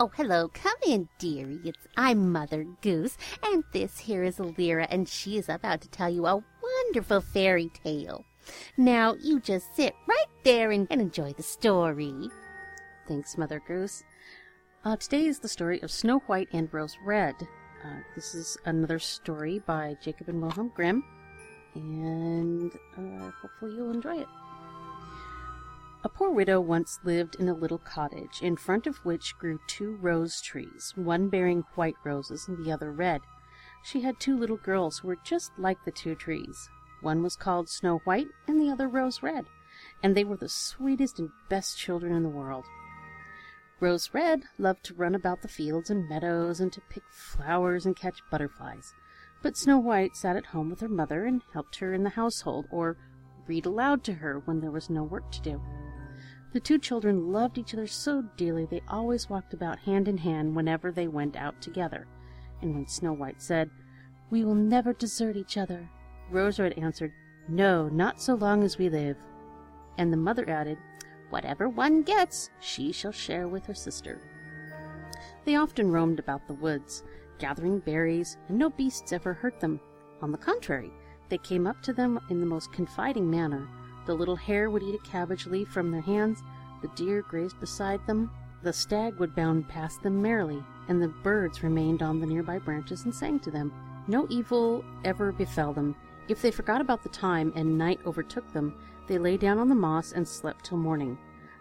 Oh, hello. Come in, dearie. It's I'm Mother Goose, and this here is Aleara, and she is about to tell you a wonderful fairy tale. Now, you just sit right there and, and enjoy the story. Thanks, Mother Goose. Uh, today is the story of Snow White and Rose Red. Uh, this is another story by Jacob and Wilhelm Grimm, and uh, hopefully you'll enjoy it. A poor widow once lived in a little cottage, in front of which grew two rose trees, one bearing white roses and the other red. She had two little girls who were just like the two trees. One was called Snow White and the other Rose Red, and they were the sweetest and best children in the world. Rose Red loved to run about the fields and meadows and to pick flowers and catch butterflies, but Snow White sat at home with her mother and helped her in the household or read aloud to her when there was no work to do. The two children loved each other so dearly they always walked about hand in hand whenever they went out together. And when Snow White said, We will never desert each other, Rose Red answered, No, not so long as we live. And the mother added, Whatever one gets, she shall share with her sister. They often roamed about the woods, gathering berries, and no beasts ever hurt them. On the contrary, they came up to them in the most confiding manner the little hare would eat a cabbage leaf from their hands, the deer grazed beside them, the stag would bound past them merrily, and the birds remained on the nearby branches and sang to them. No evil ever befell them. If they forgot about the time and night overtook them, they lay down on the moss and slept till morning.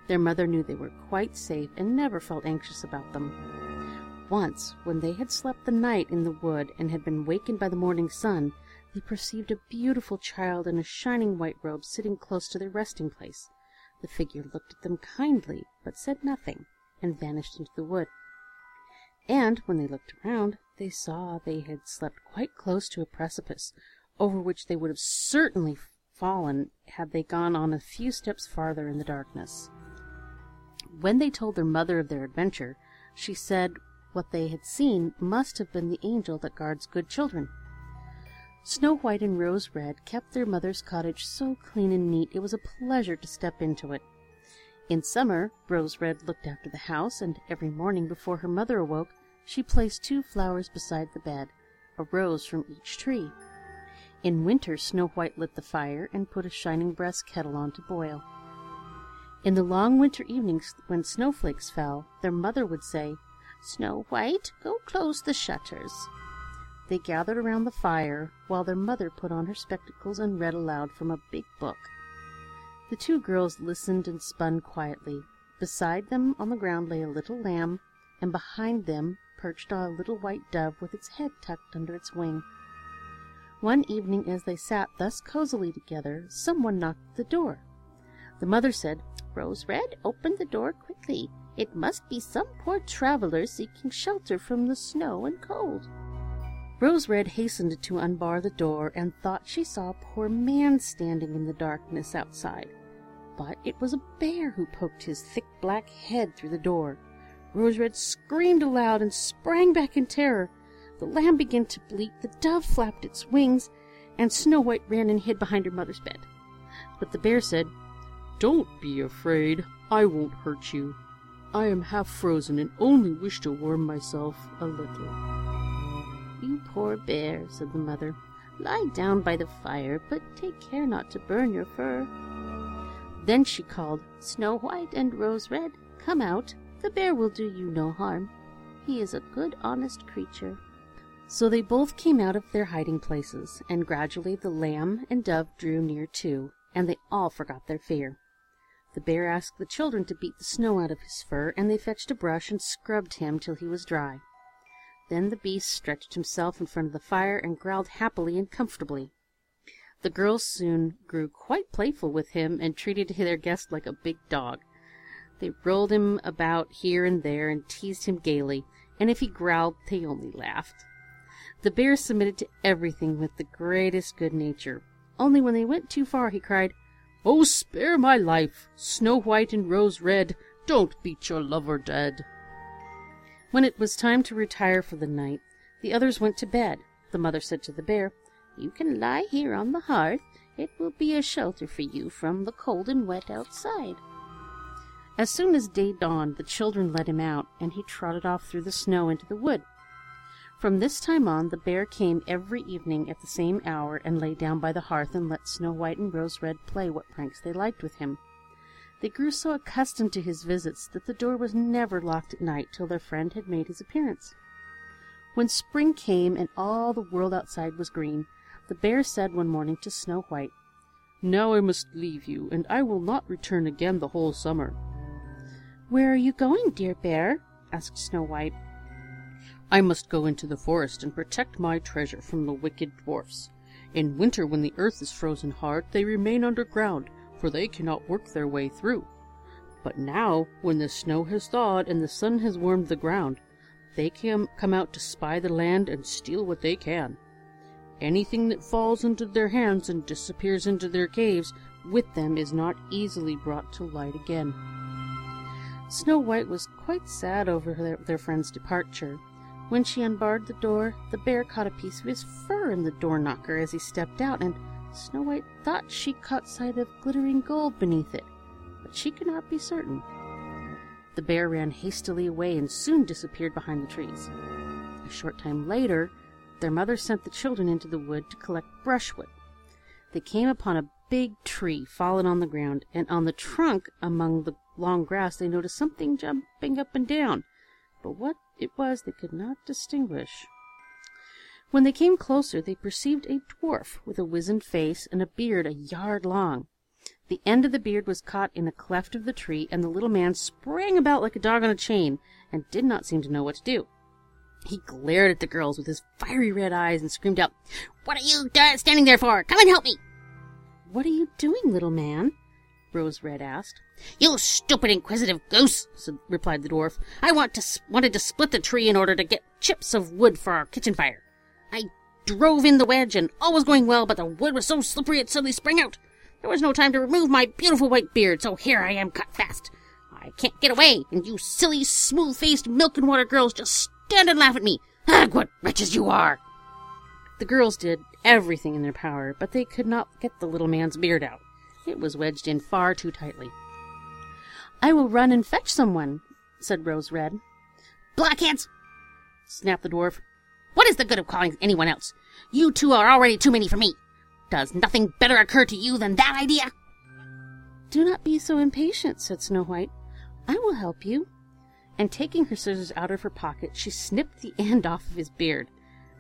Their mother knew they were quite safe and never felt anxious about them. Once, when they had slept the night in the wood and had been wakened by the morning sun, they perceived a beautiful child in a shining white robe sitting close to their resting place. The figure looked at them kindly, but said nothing, and vanished into the wood. And when they looked around, they saw they had slept quite close to a precipice, over which they would have certainly fallen had they gone on a few steps farther in the darkness. When they told their mother of their adventure, she said what they had seen must have been the angel that guards good children. Snow White and Rose Red kept their mother's cottage so clean and neat it was a pleasure to step into it. In summer, Rose Red looked after the house, and every morning before her mother awoke, she placed two flowers beside the bed, a rose from each tree. In winter, Snow White lit the fire and put a shining brass kettle on to boil. In the long winter evenings when snowflakes fell, their mother would say, Snow White, go close the shutters. They gathered around the fire while their mother put on her spectacles and read aloud from a big book. The two girls listened and spun quietly. Beside them on the ground lay a little lamb, and behind them perched a little white dove with its head tucked under its wing. One evening as they sat thus cosily together, someone knocked at the door. The mother said, Rose Red, open the door quickly. It must be some poor traveler seeking shelter from the snow and cold. Rose Red hastened to unbar the door and thought she saw a poor man standing in the darkness outside. But it was a bear who poked his thick black head through the door. Rose Red screamed aloud and sprang back in terror. The lamb began to bleat, the dove flapped its wings, and Snow White ran and hid behind her mother's bed. But the bear said, Don't be afraid. I won't hurt you. I am half frozen and only wish to warm myself a little. You poor bear, said the mother. Lie down by the fire, but take care not to burn your fur. Then she called, Snow White and Rose Red, come out. The bear will do you no harm. He is a good, honest creature. So they both came out of their hiding places, and gradually the lamb and dove drew near too, and they all forgot their fear. The bear asked the children to beat the snow out of his fur, and they fetched a brush and scrubbed him till he was dry. Then the beast stretched himself in front of the fire and growled happily and comfortably. The girls soon grew quite playful with him and treated their guest like a big dog. They rolled him about here and there and teased him gaily, and if he growled, they only laughed. The bear submitted to everything with the greatest good nature. Only when they went too far, he cried, Oh, spare my life, Snow White and Rose Red, don't beat your lover dead. When it was time to retire for the night, the others went to bed. The mother said to the bear, You can lie here on the hearth. It will be a shelter for you from the cold and wet outside. As soon as day dawned, the children let him out, and he trotted off through the snow into the wood. From this time on, the bear came every evening at the same hour and lay down by the hearth and let Snow White and Rose Red play what pranks they liked with him. They grew so accustomed to his visits that the door was never locked at night till their friend had made his appearance. When spring came and all the world outside was green, the bear said one morning to Snow White, Now I must leave you, and I will not return again the whole summer. Where are you going, dear bear? asked Snow White. I must go into the forest and protect my treasure from the wicked dwarfs. In winter, when the earth is frozen hard, they remain underground, for they cannot work their way through. But now, when the snow has thawed and the sun has warmed the ground, they can come out to spy the land and steal what they can. Anything that falls into their hands and disappears into their caves with them is not easily brought to light again. Snow White was quite sad over their, their friend's departure. When she unbarred the door, the bear caught a piece of his fur in the door knocker as he stepped out, and Snow White thought she caught sight of glittering gold beneath it, but she could not be certain. The bear ran hastily away and soon disappeared behind the trees. A short time later, their mother sent the children into the wood to collect brushwood. They came upon a big tree fallen on the ground, and on the trunk, among the long grass, they noticed something jumping up and down, but what it was they could not distinguish. When they came closer, they perceived a dwarf with a wizened face and a beard a yard long. The end of the beard was caught in a cleft of the tree, and the little man sprang about like a dog on a chain, and did not seem to know what to do. He glared at the girls with his fiery red eyes and screamed out, What are you standing there for? Come and help me! What are you doing, little man? Rose Red asked. You stupid inquisitive goose, said, replied the dwarf. I want to, wanted to split the tree in order to get chips of wood for our kitchen fire. I drove in the wedge, and all was going well, but the wood was so slippery it suddenly sprang out. There was no time to remove my beautiful white beard, so here I am cut fast. I can't get away, and you silly, smooth-faced milk and water girls just stand and laugh at me. Ugh, what wretches you are! The girls did everything in their power, but they could not get the little man's beard out. It was wedged in far too tightly. I will run and fetch someone, said Rose Red. Blockheads! snapped the dwarf. What is the good of calling anyone else? You two are already too many for me. Does nothing better occur to you than that idea? Do not be so impatient, said Snow White. I will help you. And taking her scissors out of her pocket, she snipped the end off of his beard.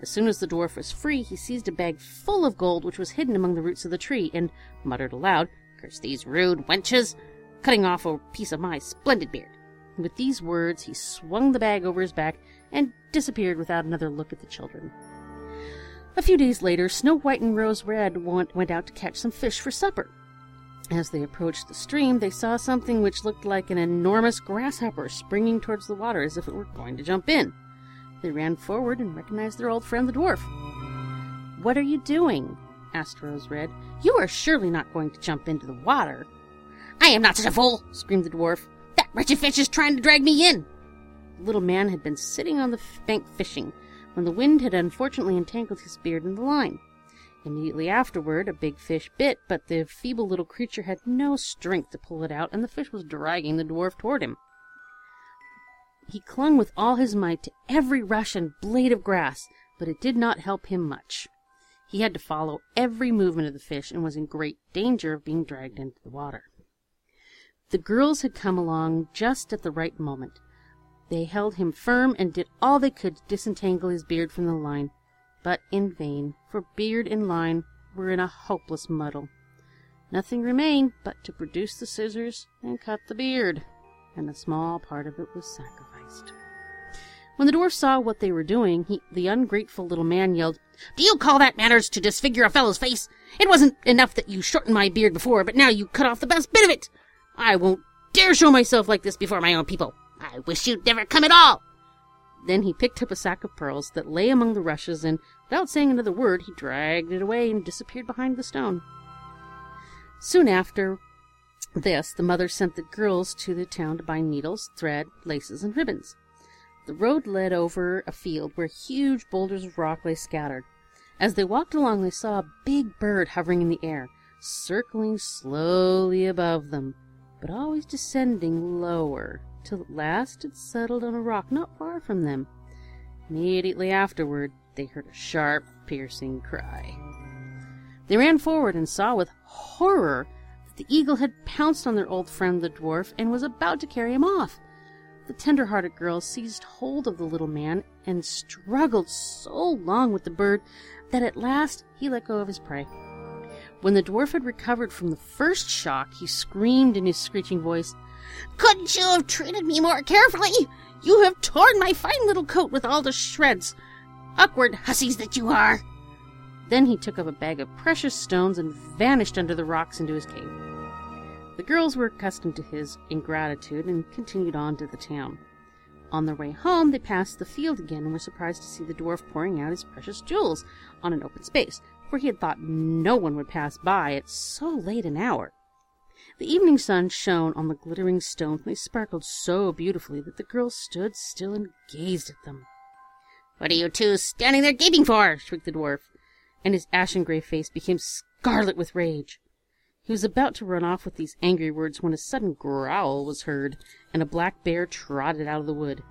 As soon as the dwarf was free, he seized a bag full of gold which was hidden among the roots of the tree, and muttered aloud, Curse these rude wenches, cutting off a piece of my splendid beard. With these words, he swung the bag over his back and disappeared without another look at the children. A few days later, Snow White and Rose Red went out to catch some fish for supper. As they approached the stream, they saw something which looked like an enormous grasshopper springing towards the water as if it were going to jump in. They ran forward and recognized their old friend the dwarf. What are you doing? asked Rose Red. You are surely not going to jump into the water. I am not such a fool, screamed the dwarf. That wretched fish is trying to drag me in. Little man had been sitting on the bank fishing when the wind had unfortunately entangled his beard in the line. Immediately afterward, a big fish bit, but the feeble little creature had no strength to pull it out, and the fish was dragging the dwarf toward him. He clung with all his might to every rush and blade of grass, but it did not help him much. He had to follow every movement of the fish and was in great danger of being dragged into the water. The girls had come along just at the right moment. They held him firm and did all they could to disentangle his beard from the line, but in vain, for beard and line were in a hopeless muddle. Nothing remained but to produce the scissors and cut the beard, and a small part of it was sacrificed. When the dwarf saw what they were doing, he, the ungrateful little man yelled, Do you call that manners to disfigure a fellow's face? It wasn't enough that you shortened my beard before, but now you cut off the best bit of it. I won't dare show myself like this before my own people. I wish you'd never come at all. Then he picked up a sack of pearls that lay among the rushes, and without saying another word, he dragged it away and disappeared behind the stone. Soon after this, the mother sent the girls to the town to buy needles, thread, laces, and ribbons. The road led over a field where huge boulders of rock lay scattered. As they walked along, they saw a big bird hovering in the air, circling slowly above them. But always descending lower, till at last it settled on a rock not far from them. Immediately afterward, they heard a sharp, piercing cry. They ran forward and saw with horror that the eagle had pounced on their old friend the dwarf and was about to carry him off. The tender-hearted girl seized hold of the little man and struggled so long with the bird that at last he let go of his prey. When the dwarf had recovered from the first shock, he screamed in his screeching voice, Couldn't you have treated me more carefully? You have torn my fine little coat with all the shreds. Awkward hussies that you are! Then he took up a bag of precious stones and vanished under the rocks into his cave. The girls were accustomed to his ingratitude and continued on to the town. On their way home, they passed the field again and were surprised to see the dwarf pouring out his precious jewels on an open space, for he had thought no one would pass by at so late an hour. The evening sun shone on the glittering stones, and they sparkled so beautifully that the girls stood still and gazed at them. What are you two standing there gaping for? shrieked the dwarf, and his ashen gray face became scarlet with rage. He was about to run off with these angry words when a sudden growl was heard, and a black bear trotted out of the wood.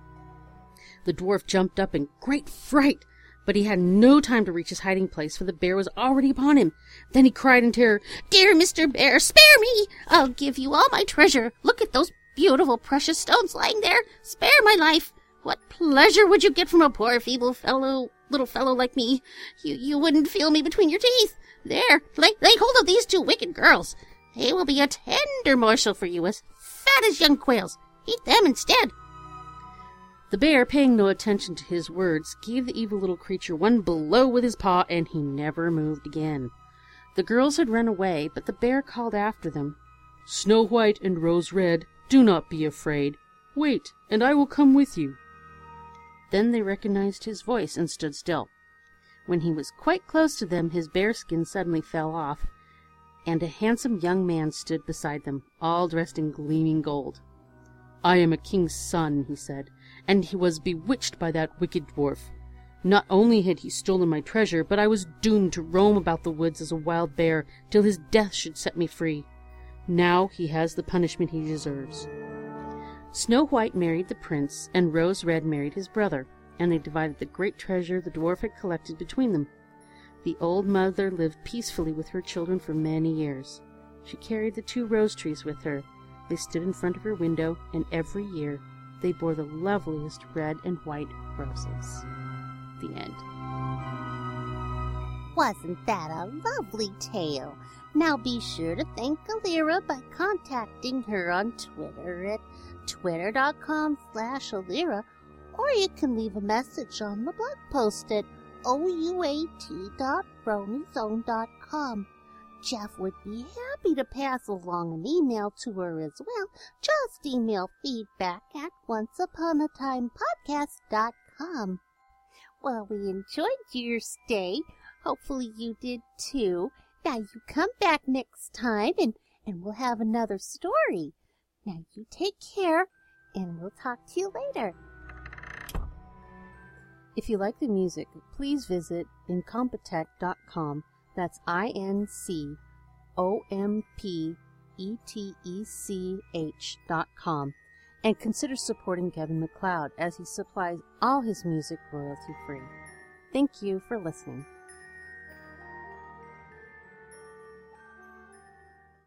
The dwarf jumped up in great fright, but he had no time to reach his hiding place, for the bear was already upon him. Then he cried in terror, Dear Mr. Bear, spare me! I'll give you all my treasure. Look at those beautiful precious stones lying there. Spare my life. What pleasure would you get from a poor feeble fellow, little fellow like me? You, you wouldn't feel me between your teeth. There, lay, lay hold of these two wicked girls. They will be a tender morsel for you, as fat as young quails. Eat them instead. The bear, paying no attention to his words, gave the evil little creature one blow with his paw, and he never moved again. The girls had run away, but the bear called after them, Snow White and Rose Red, do not be afraid. Wait, and I will come with you. Then they recognized his voice and stood still. When he was quite close to them, his bearskin suddenly fell off, and a handsome young man stood beside them, all dressed in gleaming gold. I am a king's son, he said, and he was bewitched by that wicked dwarf. Not only had he stolen my treasure, but I was doomed to roam about the woods as a wild bear till his death should set me free. Now he has the punishment he deserves. Snow White married the prince, and Rose Red married his brother, and they divided the great treasure the dwarf had collected between them. The old mother lived peacefully with her children for many years. She carried the two rose trees with her. They stood in front of her window, and every year they bore the loveliest red and white roses. The end. Wasn't that a lovely tale? Now be sure to thank Aleara by contacting her on Twitter at twitter.com slash Aleara, or you can leave a message on the blog post at ouat.bronyzone.com. Jeff would be happy to pass along an email to her as well. Just email feedback at onceuponatimepodcast.com. Well, we enjoyed your stay. Hopefully you did too. Now you come back next time and, and we'll have another story. Now you take care and we'll talk to you later. If you like the music, please visit incompetech.com. That's I N C O M P E T E C H dot com. And consider supporting Kevin MacLeod as he supplies all his music royalty free. Thank you for listening.